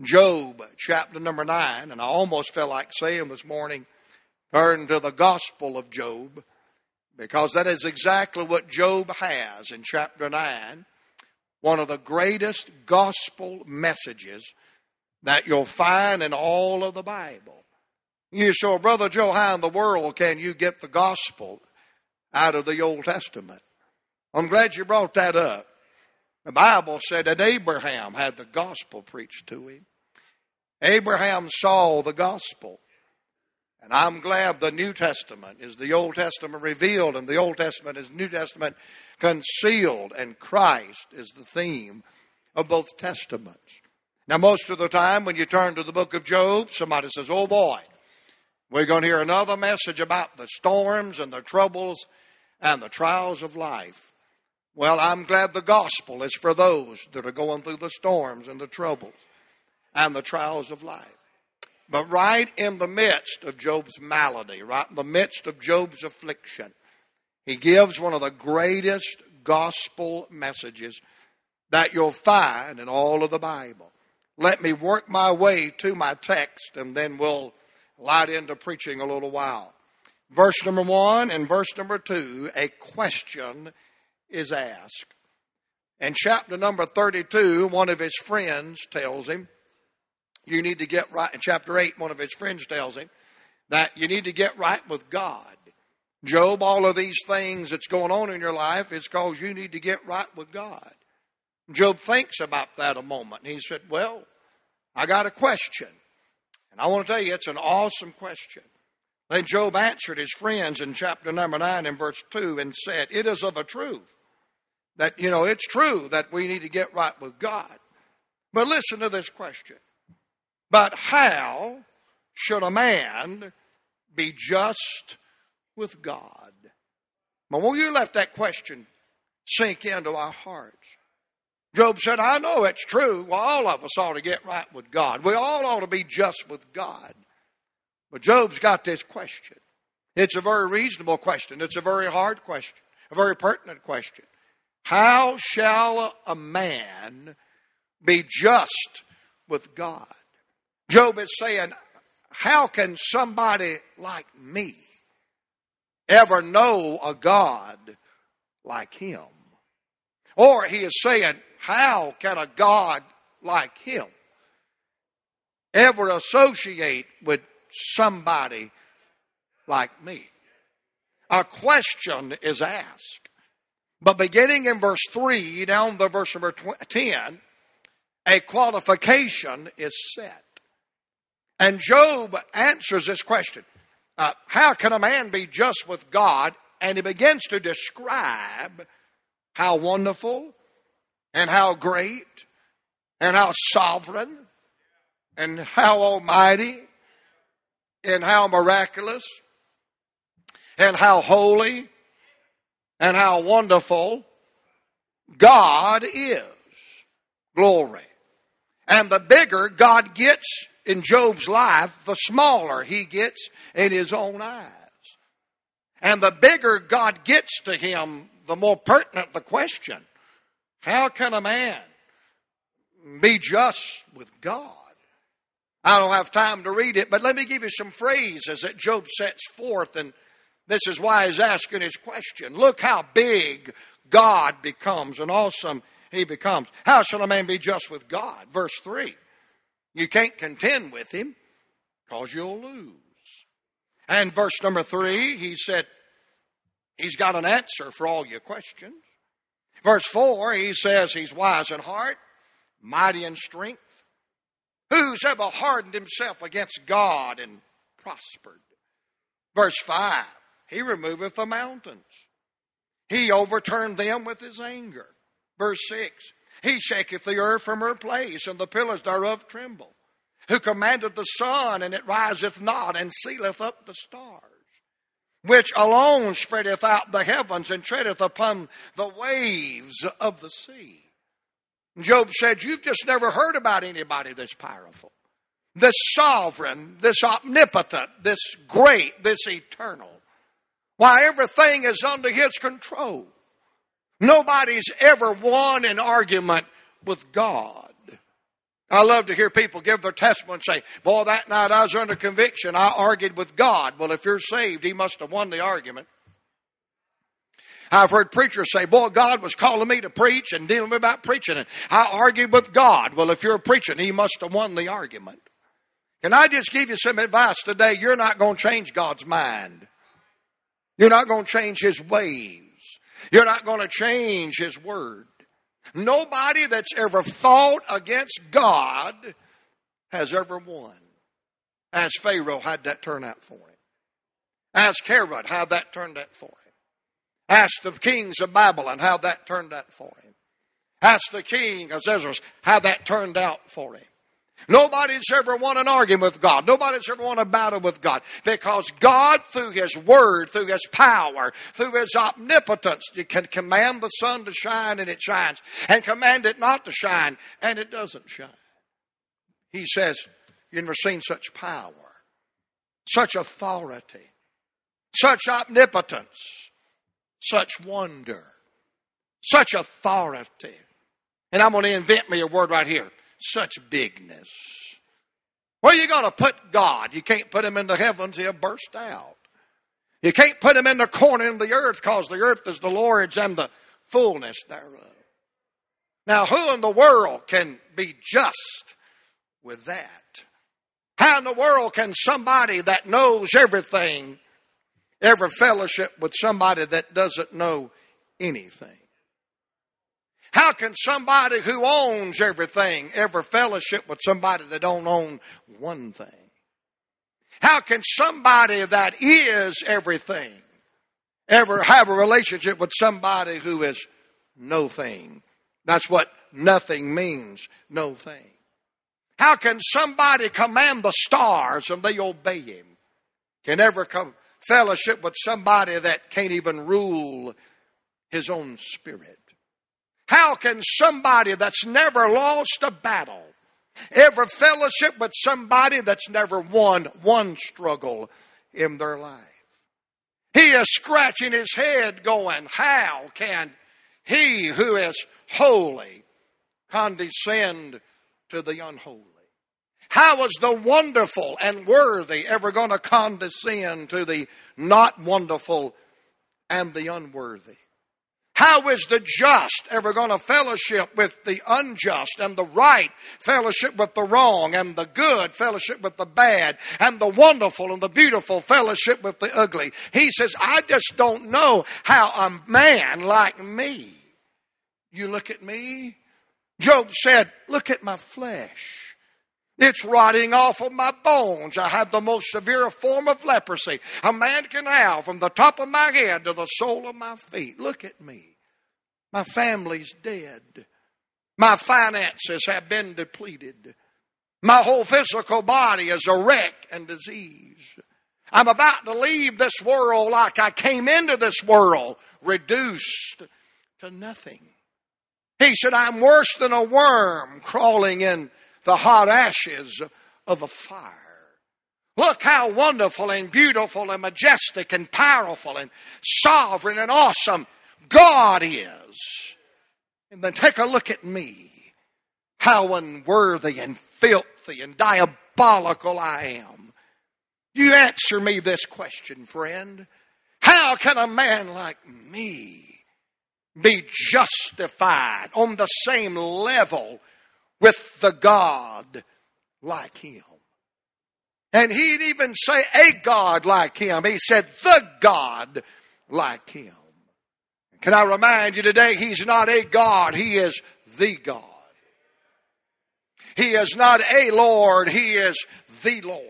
Job chapter number 9, and I almost felt like saying this morning, turn to the Gospel of Job, because that is exactly what Job has in chapter 9. One of the greatest gospel messages that you'll find in all of the Bible. You say, Brother Joe, how in the world can you get the gospel out of the Old Testament? I'm glad you brought that up. The Bible said that Abraham had the gospel preached to him. Abraham saw the gospel. And I'm glad the New Testament is the Old Testament revealed, and the Old Testament is New Testament concealed, and Christ is the theme of both Testaments. Now, most of the time when you turn to the book of Job, somebody says, Oh boy, we're going to hear another message about the storms and the troubles and the trials of life. Well, I'm glad the gospel is for those that are going through the storms and the troubles and the trials of life. But right in the midst of Job's malady, right in the midst of Job's affliction, he gives one of the greatest gospel messages that you'll find in all of the Bible. Let me work my way to my text and then we'll light into preaching a little while. Verse number one and verse number two, a question is asked. In chapter number 32, one of his friends tells him, you need to get right. In chapter 8, one of his friends tells him that you need to get right with God. Job, all of these things that's going on in your life is because you need to get right with God. Job thinks about that a moment. He said, Well, I got a question. And I want to tell you, it's an awesome question. Then Job answered his friends in chapter number 9 and verse 2 and said, It is of a truth that, you know, it's true that we need to get right with God. But listen to this question but how should a man be just with God? But when you let that question sink into our hearts, Job said, I know it's true. Well, all of us ought to get right with God. We all ought to be just with God. But Job's got this question. It's a very reasonable question. It's a very hard question, a very pertinent question. How shall a man be just with God? Job is saying, How can somebody like me ever know a God like him? Or he is saying, How can a God like him ever associate with somebody like me? A question is asked. But beginning in verse 3 down to verse number 10, a qualification is set. And Job answers this question uh, How can a man be just with God? And he begins to describe how wonderful and how great and how sovereign and how almighty and how miraculous and how holy and how wonderful God is. Glory. And the bigger God gets in Job's life, the smaller he gets in his own eyes. And the bigger God gets to him, the more pertinent the question. How can a man be just with God? I don't have time to read it, but let me give you some phrases that Job sets forth, and this is why he's asking his question. Look how big God becomes and awesome he becomes. How shall a man be just with God? Verse 3. You can't contend with him because you'll lose. And verse number three, he said, He's got an answer for all your questions. Verse 4, he says he's wise in heart, mighty in strength. Who's ever hardened himself against God and prospered? Verse 5, he removeth the mountains. He overturned them with his anger. Verse 6, he shaketh the earth from her place, and the pillars thereof tremble. Who commanded the sun, and it riseth not, and sealeth up the stars. Which alone spreadeth out the heavens, and treadeth upon the waves of the sea. Job said, You've just never heard about anybody this powerful, this sovereign, this omnipotent, this great, this eternal. Why, everything is under his control. Nobody's ever won an argument with God. I love to hear people give their testimony and say, Boy, that night I was under conviction. I argued with God. Well, if you're saved, He must have won the argument. I've heard preachers say, Boy, God was calling me to preach and dealing with about preaching. And I argued with God. Well, if you're preaching, He must have won the argument. Can I just give you some advice today? You're not going to change God's mind. You're not going to change His ways. You're not going to change His word. Nobody that's ever fought against God has ever won. As Pharaoh, how'd that turn out for him? Ask Herod how that turned out for him. Ask the kings of Babylon how that turned out for him. Ask the king of Xerxes how that turned out for him. Nobody's ever won an argument with God. Nobody's ever won a battle with God. Because God, through His Word, through His power, through His omnipotence, you can command the sun to shine and it shines, and command it not to shine and it doesn't shine. He says, You've never seen such power, such authority, such omnipotence, such wonder, such authority. And I'm going to invent me a word right here such bigness. Where are you going to put God? You can't put him in the heavens, he'll burst out. You can't put him in the corner of the earth because the earth is the Lord's and the fullness thereof. Now, who in the world can be just with that? How in the world can somebody that knows everything ever fellowship with somebody that doesn't know anything? How can somebody who owns everything ever fellowship with somebody that don't own one thing? How can somebody that is everything ever have a relationship with somebody who is no thing? That's what nothing means, no thing. How can somebody command the stars and they obey him? Can ever come fellowship with somebody that can't even rule his own spirit? How can somebody that's never lost a battle ever fellowship with somebody that's never won one struggle in their life? He is scratching his head, going, How can he who is holy condescend to the unholy? How is the wonderful and worthy ever going to condescend to the not wonderful and the unworthy? How is the just ever going to fellowship with the unjust and the right fellowship with the wrong and the good fellowship with the bad and the wonderful and the beautiful fellowship with the ugly? He says, I just don't know how a man like me. You look at me. Job said, Look at my flesh. It's rotting off of my bones. I have the most severe form of leprosy a man can have from the top of my head to the sole of my feet. Look at me. My family's dead. My finances have been depleted. My whole physical body is a wreck and disease. I'm about to leave this world like I came into this world, reduced to nothing. He said, I'm worse than a worm crawling in the hot ashes of a fire. Look how wonderful and beautiful and majestic and powerful and sovereign and awesome God is. And then take a look at me. How unworthy and filthy and diabolical I am. You answer me this question, friend. How can a man like me be justified on the same level with the God like him. And he'd even say a God like him. He said the God like him. Can I remind you today, he's not a God, he is the God. He is not a Lord, he is the Lord.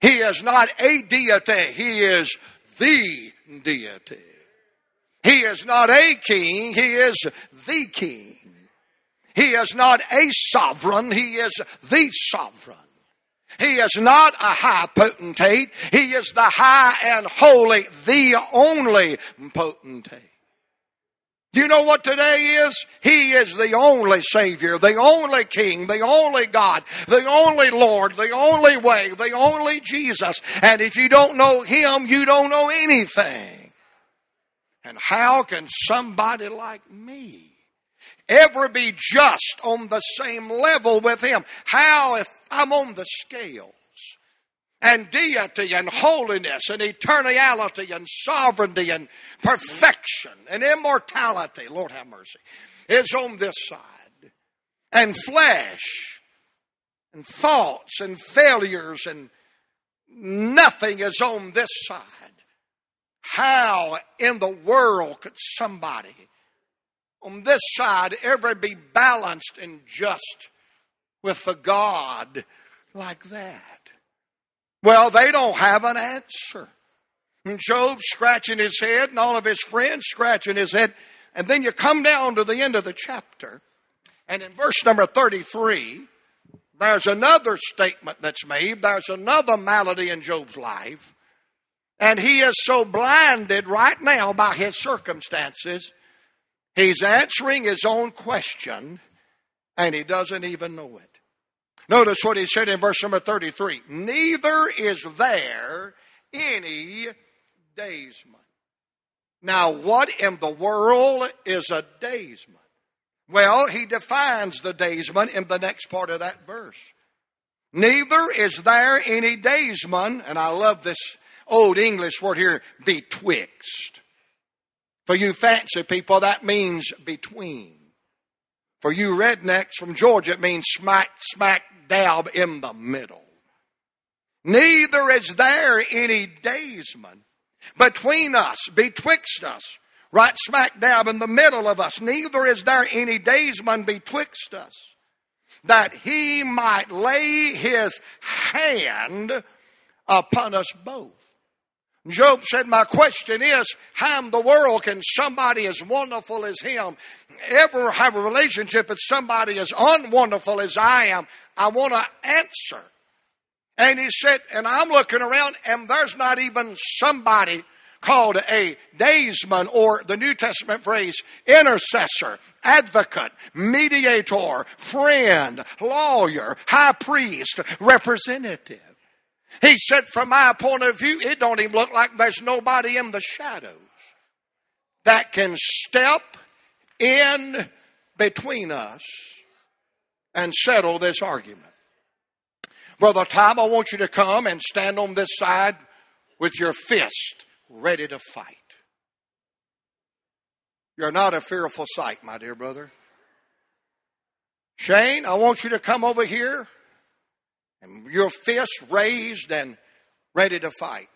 He is not a deity, he is the deity. He is not a king, he is the king. He is not a sovereign, he is the sovereign. He is not a high potentate, he is the high and holy, the only potentate. You know what today is? He is the only Savior, the only King, the only God, the only Lord, the only way, the only Jesus. And if you don't know Him, you don't know anything. And how can somebody like me ever be just on the same level with Him? How if I'm on the scales? And deity and holiness and eternality and sovereignty and perfection and immortality, Lord have mercy, is on this side. And flesh and thoughts and failures and nothing is on this side. How in the world could somebody on this side ever be balanced and just with the God like that? Well, they don't have an answer. And Job scratching his head and all of his friends scratching his head. And then you come down to the end of the chapter. And in verse number 33, there's another statement that's made. There's another malady in Job's life. And he is so blinded right now by his circumstances, he's answering his own question and he doesn't even know it. Notice what he said in verse number 33 Neither is there any daysman. Now, what in the world is a daysman? Well, he defines the daysman in the next part of that verse. Neither is there any daysman, and I love this old English word here, betwixt. For you fancy people, that means between. For you rednecks from Georgia, it means smack, smack dab in the middle. Neither is there any daysman between us, betwixt us, right smack dab in the middle of us. Neither is there any daysman betwixt us, that he might lay his hand upon us both. Job said, My question is, how in the world can somebody as wonderful as him ever have a relationship with somebody as unwonderful as I am? I want to answer. And he said, and I'm looking around, and there's not even somebody called a daysman or the New Testament phrase intercessor, advocate, mediator, friend, lawyer, high priest, representative. He said, from my point of view, it don't even look like there's nobody in the shadows that can step in between us and settle this argument. Brother Tom, I want you to come and stand on this side with your fist ready to fight. You're not a fearful sight, my dear brother. Shane, I want you to come over here and your fist raised and ready to fight.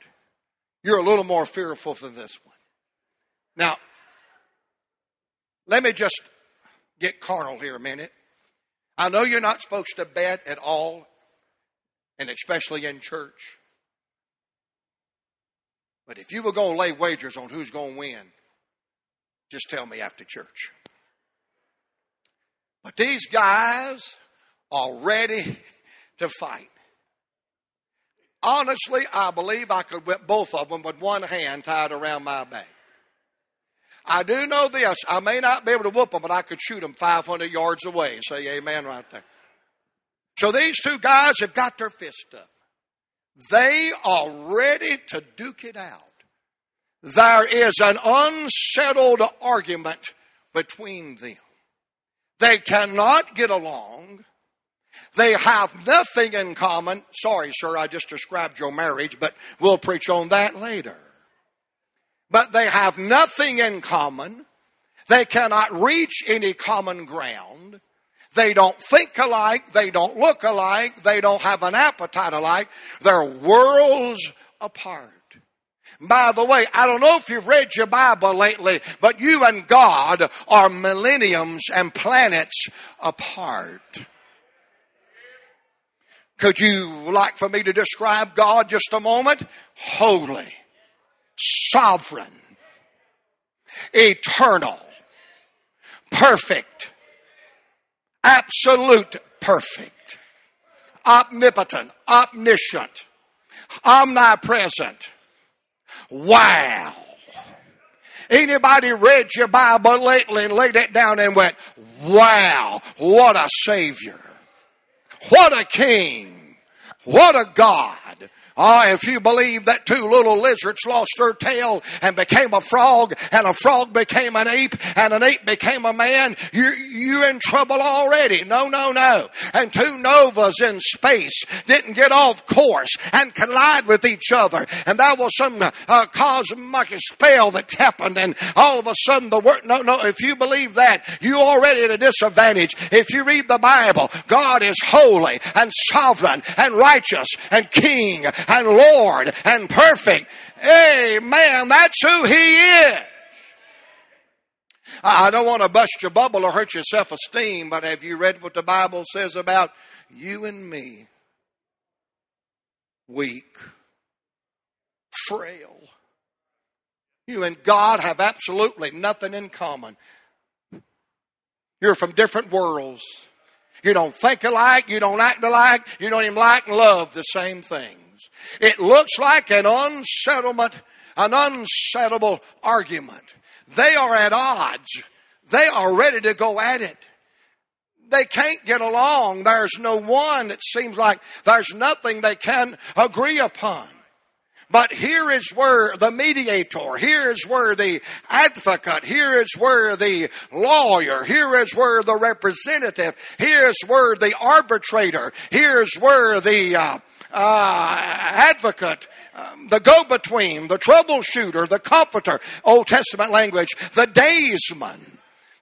You're a little more fearful for this one. Now, let me just get carnal here a minute. I know you're not supposed to bet at all, and especially in church. But if you were going to lay wagers on who's going to win, just tell me after church. But these guys are ready to fight. Honestly, I believe I could whip both of them with one hand tied around my back. I do know this. I may not be able to whoop them, but I could shoot them 500 yards away. Say amen right there. So these two guys have got their fist up. They are ready to duke it out. There is an unsettled argument between them. They cannot get along. They have nothing in common. Sorry, sir, I just described your marriage, but we'll preach on that later. But they have nothing in common. They cannot reach any common ground. They don't think alike. They don't look alike. They don't have an appetite alike. They're worlds apart. By the way, I don't know if you've read your Bible lately, but you and God are millenniums and planets apart. Could you like for me to describe God just a moment? Holy, sovereign, eternal, perfect, absolute perfect, omnipotent, omniscient, omnipresent. Wow. Anybody read your Bible lately and laid it down and went, wow, what a Savior. What a king. What a God. Ah, if you believe that two little lizards lost their tail and became a frog, and a frog became an ape, and an ape became a man, you're, you're in trouble already. No, no, no. And two novas in space didn't get off course and collide with each other. And that was some uh, cosmic spell that happened, and all of a sudden the word, no, no, if you believe that, you're already at a disadvantage. If you read the Bible, God is holy and sovereign and righteous and king and Lord and perfect. Amen. That's who He is. I don't want to bust your bubble or hurt your self esteem, but have you read what the Bible says about you and me? Weak, frail. You and God have absolutely nothing in common. You're from different worlds. You don't think alike, you don't act alike, you don't even like and love the same things. It looks like an unsettlement, an unsettable argument. They are at odds. They are ready to go at it. They can't get along. There's no one. It seems like there's nothing they can agree upon. But here is where the mediator, here is where the advocate, here is where the lawyer, here is where the representative, here is where the arbitrator, here's where the uh, uh, advocate, um, the go between, the troubleshooter, the comforter, Old Testament language, the daysman.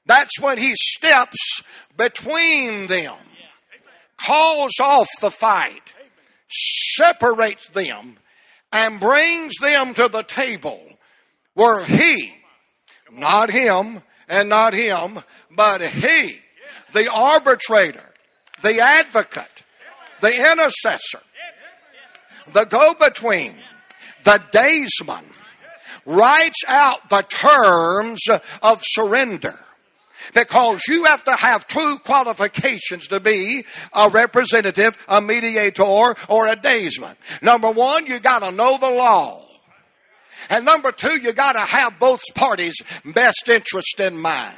That's when he steps between them, calls off the fight, separates them, and brings them to the table where he, not him and not him, but he, the arbitrator, the advocate, the intercessor, the go between, the daysman, writes out the terms of surrender. Because you have to have two qualifications to be a representative, a mediator, or a daysman. Number one, you gotta know the law. And number two, you gotta have both parties' best interest in mind.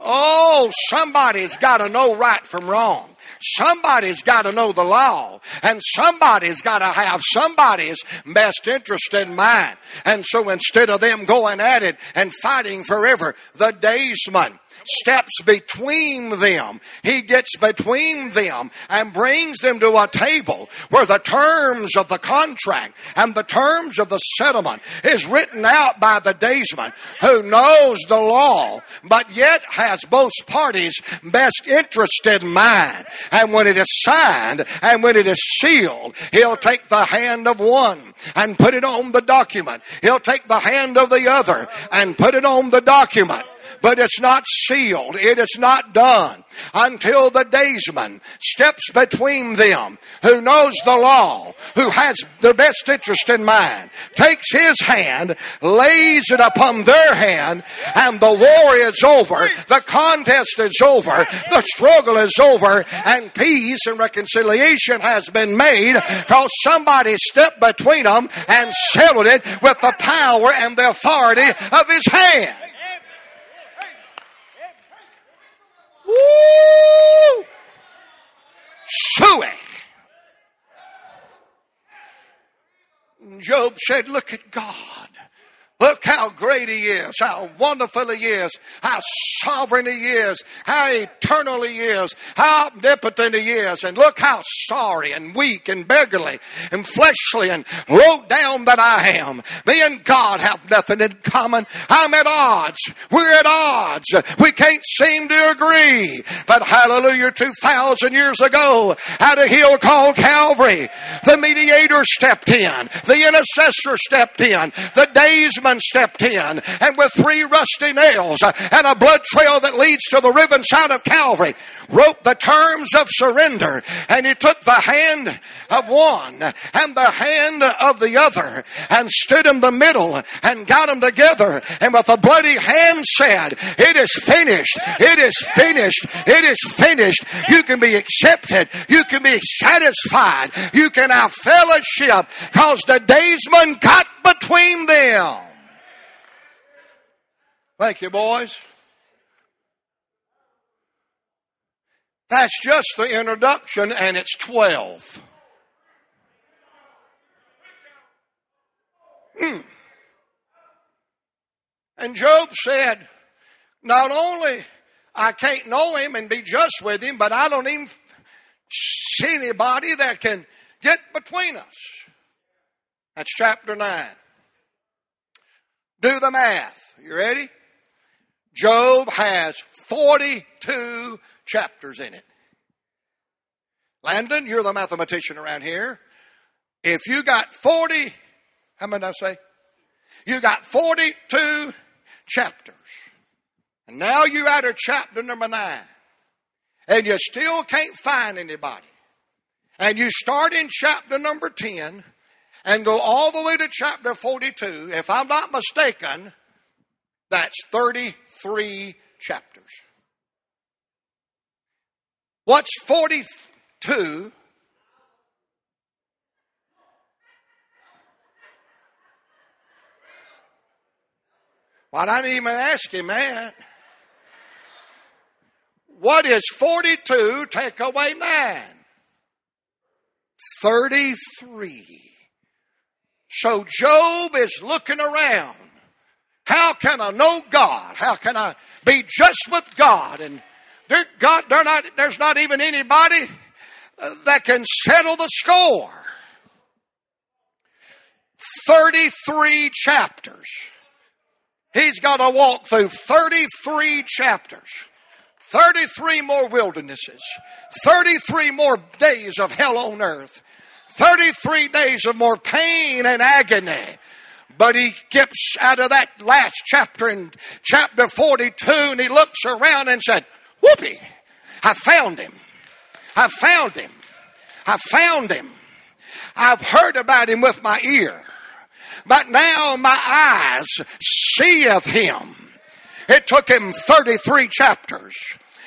Oh, somebody's gotta know right from wrong. Somebody's got to know the law, and somebody's got to have somebody's best interest in mind. And so instead of them going at it and fighting forever, the daysman steps between them. He gets between them and brings them to a table where the terms of the contract and the terms of the settlement is written out by the daysman who knows the law, but yet has both parties' best interest in mind. And when it is signed and when it is sealed, he'll take the hand of one and put it on the document. He'll take the hand of the other and put it on the document but it's not sealed. It is not done until the daysman steps between them who knows the law, who has their best interest in mind, takes his hand, lays it upon their hand, and the war is over, the contest is over, the struggle is over, and peace and reconciliation has been made because somebody stepped between them and settled it with the power and the authority of his hand. Woo! Job said, Look at God. Look how great He is, how wonderful He is, how sovereign He is, how eternal He is, how omnipotent He is, and look how sorry and weak and beggarly and fleshly and low down that I am. Me and God have nothing in common. I'm at odds. We're at odds. We can't seem to agree. But hallelujah, 2,000 years ago, at a hill called Calvary, the mediator stepped in, the intercessor stepped in, the daysman stepped in, and with three rusty nails and a blood trail that leads to the riven side of Calvary, wrote the terms of surrender. And he took the hand of one and the hand of the other and stood in the middle and got them together. And with a bloody hand said, It is finished. It is finished. It is finished. You can be accepted. You can be satisfied. You can have fellowship because the daysman got between them. Thank you, boys. That's just the introduction, and it's 12. Mm. And Job said, Not only I can't know him and be just with him, but I don't even see anybody that can get between us. That's chapter 9. Do the math. You ready? Job has 42 chapters in it. Landon, you're the mathematician around here. If you got 40, how many did I say? You got 42 chapters. And now you're at chapter number 9. And you still can't find anybody. And you start in chapter number 10 and go all the way to chapter 42. If I'm not mistaken, that's 33 chapters. What's 42? Well, I didn't even ask him that. What is 42 take away 9? 33. So Job is looking around. How can I know God? How can I be just with God? And God, not, there's not even anybody uh, that can settle the score. 33 chapters. He's got to walk through 33 chapters. 33 more wildernesses, 33 more days of hell on earth, 33 days of more pain and agony. But he gets out of that last chapter in chapter 42 and he looks around and said, Whoopee, I found him. I found him. I found him. I've heard about him with my ear, but now my eyes seeth him. It took him 33 chapters.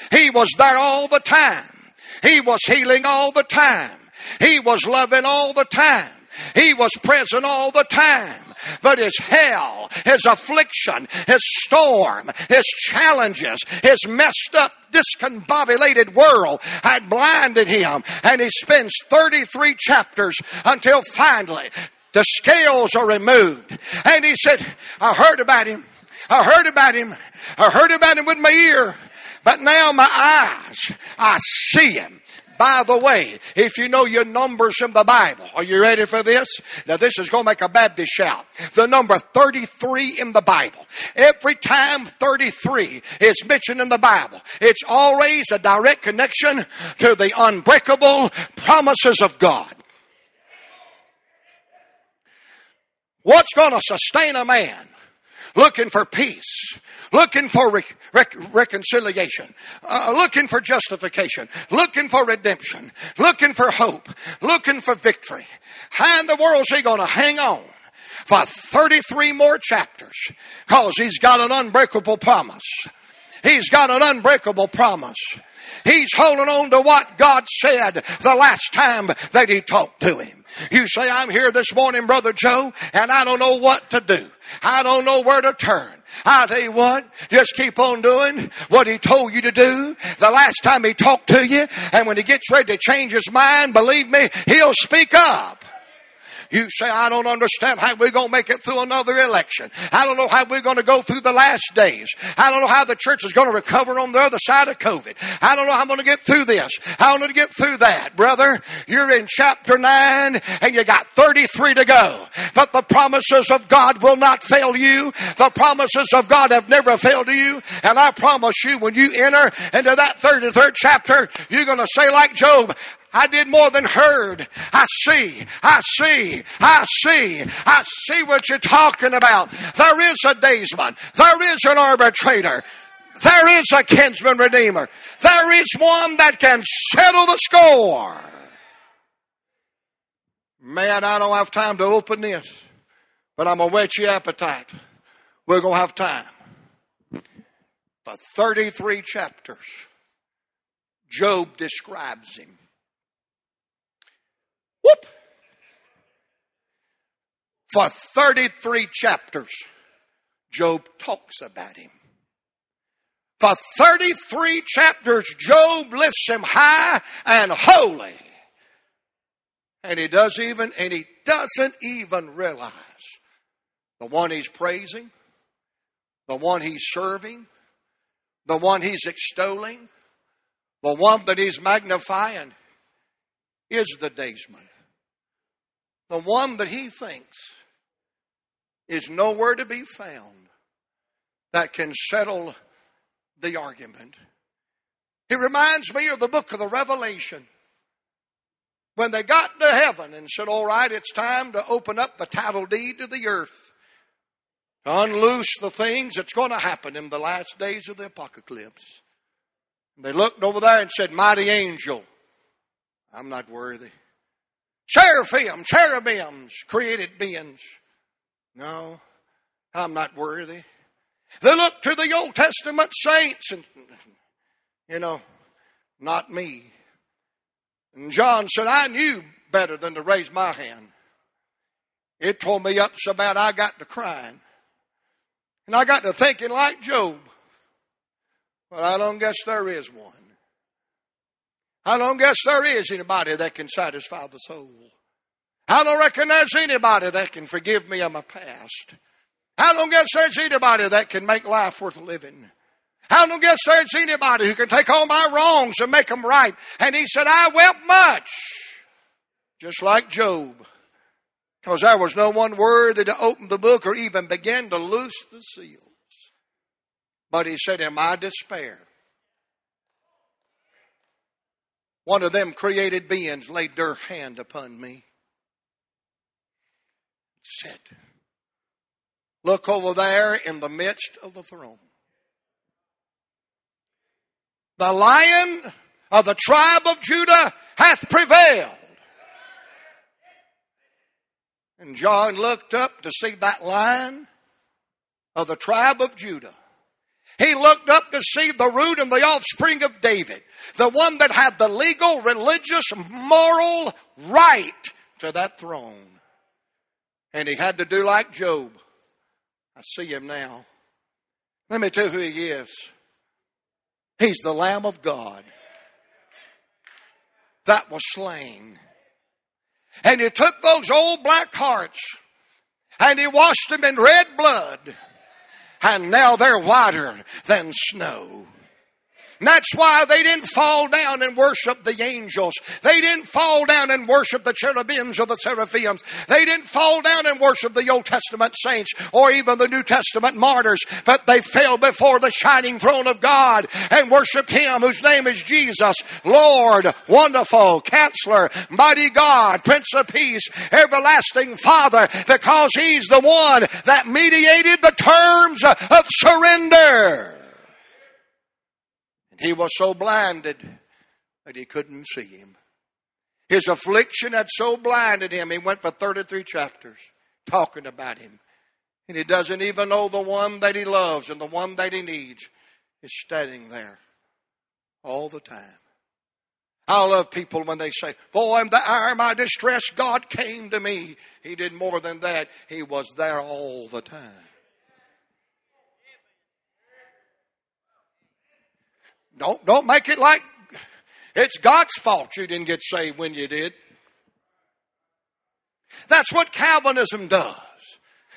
He was there all the time. He was healing all the time. He was loving all the time. He was present all the time. But his hell, his affliction, his storm, his challenges, his messed up, discombobulated world had blinded him. And he spends 33 chapters until finally the scales are removed. And he said, I heard about him. I heard about him. I heard about him with my ear. But now my eyes, I see him. By the way, if you know your numbers in the Bible, are you ready for this? Now this is going to make a Baptist shout. The number 33 in the Bible. Every time 33 is mentioned in the Bible, it's always a direct connection to the unbreakable promises of God. What's going to sustain a man looking for peace, looking for rec- rec- reconciliation, uh, looking for justification, looking for redemption, looking for hope, looking for victory. How in the world is he going to hang on for 33 more chapters? Because he's got an unbreakable promise. He's got an unbreakable promise. He's holding on to what God said the last time that he talked to him. You say, I'm here this morning, Brother Joe, and I don't know what to do. I don't know where to turn. I'll tell you what, just keep on doing what he told you to do the last time he talked to you. And when he gets ready to change his mind, believe me, he'll speak up. You say, I don't understand how we're going to make it through another election. I don't know how we're going to go through the last days. I don't know how the church is going to recover on the other side of COVID. I don't know how I'm going to get through this. How I'm going to get through that. Brother, you're in chapter 9 and you got 33 to go. But the promises of God will not fail you. The promises of God have never failed you. And I promise you, when you enter into that 33rd chapter, you're going to say like Job, I did more than heard. I see, I see, I see, I see what you're talking about. There is a daysman, there is an arbitrator, there is a kinsman redeemer, there is one that can settle the score. Man, I don't have time to open this, but I'm going to whet your appetite. We're going to have time. For 33 chapters, Job describes him. Whoop! For 33 chapters, Job talks about him. For 33 chapters, Job lifts him high and holy. And he does even, and he doesn't even realize the one he's praising, the one he's serving, the one he's extolling, the one that he's magnifying is the daysman. The one that he thinks is nowhere to be found that can settle the argument. He reminds me of the book of the Revelation. When they got to heaven and said, All right, it's time to open up the title deed to the earth, to unloose the things that's going to happen in the last days of the apocalypse. And they looked over there and said, Mighty angel, I'm not worthy. Seraphim, cherubims, created beings. No, I'm not worthy. They looked to the Old Testament saints and, you know, not me. And John said, I knew better than to raise my hand. It tore me up so bad I got to crying. And I got to thinking like Job. But I don't guess there is one. I don't guess there is anybody that can satisfy the soul. I don't reckon there's anybody that can forgive me of my past. I don't guess there's anybody that can make life worth living. I don't guess there's anybody who can take all my wrongs and make them right. And he said, I wept much, just like Job, because there was no one worthy to open the book or even begin to loose the seals. But he said, In my despair, one of them created beings laid their hand upon me. Said, Look over there in the midst of the throne. The lion of the tribe of Judah hath prevailed. And John looked up to see that lion of the tribe of Judah. He looked up to see the root and the offspring of David, the one that had the legal, religious, moral right to that throne. And he had to do like Job. I see him now. Let me tell you who he is. He's the Lamb of God that was slain. And he took those old black hearts and he washed them in red blood. And now they're whiter than snow. That's why they didn't fall down and worship the angels. They didn't fall down and worship the cherubims or the seraphims. They didn't fall down and worship the Old Testament saints or even the New Testament martyrs, but they fell before the shining throne of God and worshiped Him whose name is Jesus, Lord, Wonderful, Counselor, Mighty God, Prince of Peace, Everlasting Father, because He's the one that mediated the terms of surrender. And he was so blinded that he couldn't see him. His affliction had so blinded him, he went for 33 chapters talking about him. And he doesn't even know the one that he loves and the one that he needs is standing there all the time. I love people when they say, Boy, in the hour of my distress, God came to me. He did more than that. He was there all the time. Don't, don't make it like it's God's fault you didn't get saved when you did. That's what Calvinism does.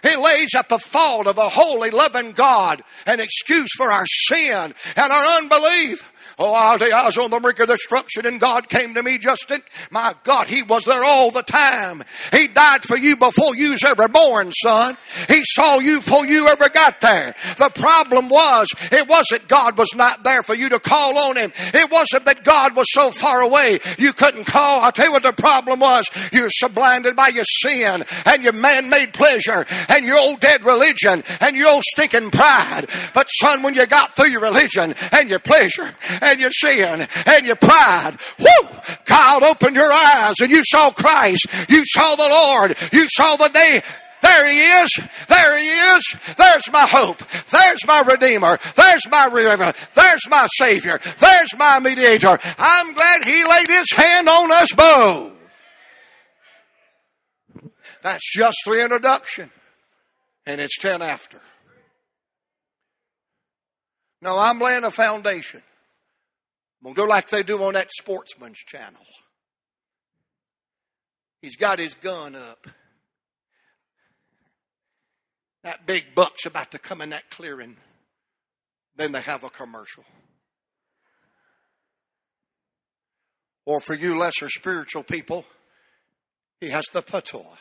It lays at the fault of a holy, loving God an excuse for our sin and our unbelief. Oh, I was on the brink of destruction and God came to me just in, my God, He was there all the time. He died for you before you was ever born, son. He saw you before you ever got there. The problem was, it wasn't God was not there for you to call on Him. It wasn't that God was so far away you couldn't call. I'll tell you what the problem was. You're so blinded by your sin and your man-made pleasure and your old dead religion and your old stinking pride. But son, when you got through your religion and your pleasure and your sin and your pride. Whoo! God opened your eyes and you saw Christ. You saw the Lord. You saw the day. There he is. There he is. There's my hope. There's my Redeemer. There's my Redeemer. There's my Savior. There's my Mediator. I'm glad he laid his hand on us both. That's just the introduction. And it's 10 after. No, I'm laying a foundation. I'm going to do like they do on that sportsman's channel. He's got his gun up. that big buck's about to come in that clearing, then they have a commercial. Or for you lesser spiritual people, he has the patois.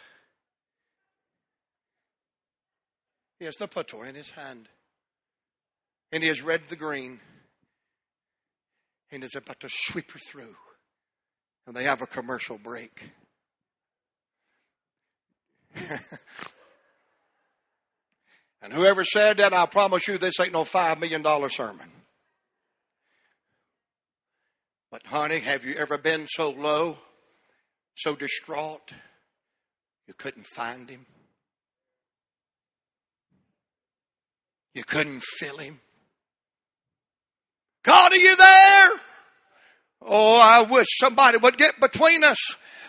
He has the patois in his hand. And he has read the green. And is about to sweep her through. And they have a commercial break. and whoever said that, I promise you, this ain't no $5 million sermon. But, honey, have you ever been so low, so distraught, you couldn't find him? You couldn't feel him? God, are you there? Oh, I wish somebody would get between us.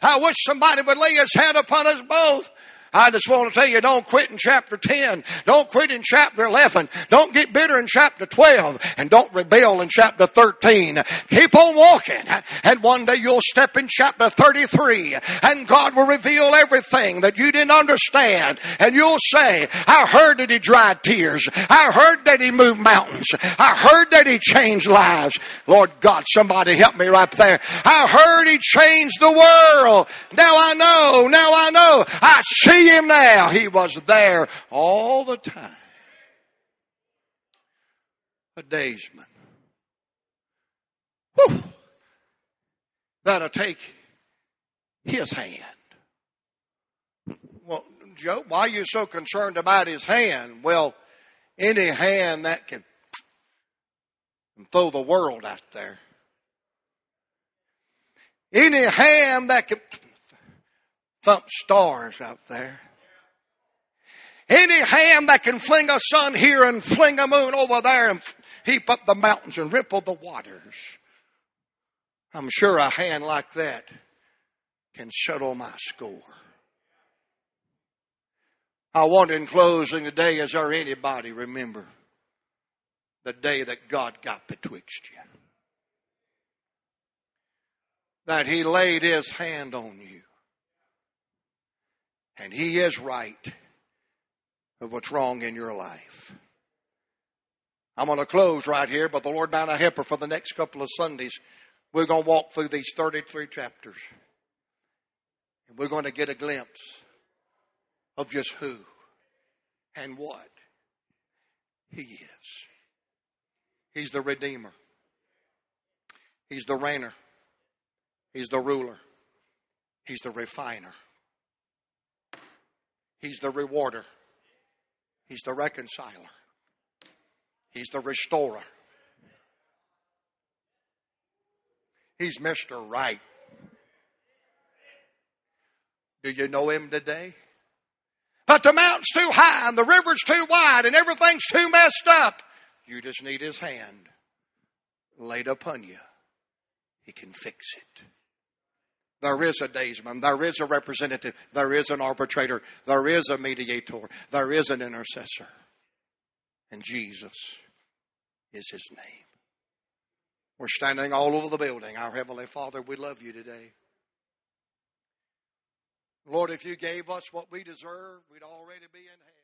I wish somebody would lay his hand upon us both. I just want to tell you, don't quit in chapter 10. Don't quit in chapter 11. Don't get bitter in chapter 12. And don't rebel in chapter 13. Keep on walking. And one day you'll step in chapter 33 and God will reveal everything that you didn't understand. And you'll say, I heard that he dried tears. I heard that he moved mountains. I heard that he changed lives. Lord God, somebody help me right there. I heard he changed the world. Now I know. Now I know. I see see him now. He was there all the time. A daysman. Whew. That'll take his hand. Well, Joe, why are you so concerned about his hand? Well, any hand that can throw the world out there. Any hand that can thump stars out there. Any hand that can fling a sun here and fling a moon over there and heap up the mountains and ripple the waters. I'm sure a hand like that can settle my score. I wonder in closing today, is there anybody remember the day that God got betwixt you? That He laid His hand on you. And He is right of what's wrong in your life. I'm going to close right here, but the Lord might bound a helper for the next couple of Sundays. We're going to walk through these 33 chapters. And we're going to get a glimpse of just who and what He is. He's the Redeemer. He's the Reigner. He's the ruler. He's the refiner. He's the rewarder. He's the reconciler. He's the restorer. He's Mr. Right. Do you know him today? But the mountain's too high and the river's too wide and everything's too messed up. You just need his hand laid upon you. He can fix it. There is a daysman. There is a representative. There is an arbitrator. There is a mediator. There is an intercessor. And Jesus is his name. We're standing all over the building. Our Heavenly Father, we love you today. Lord, if you gave us what we deserve, we'd already be in hell.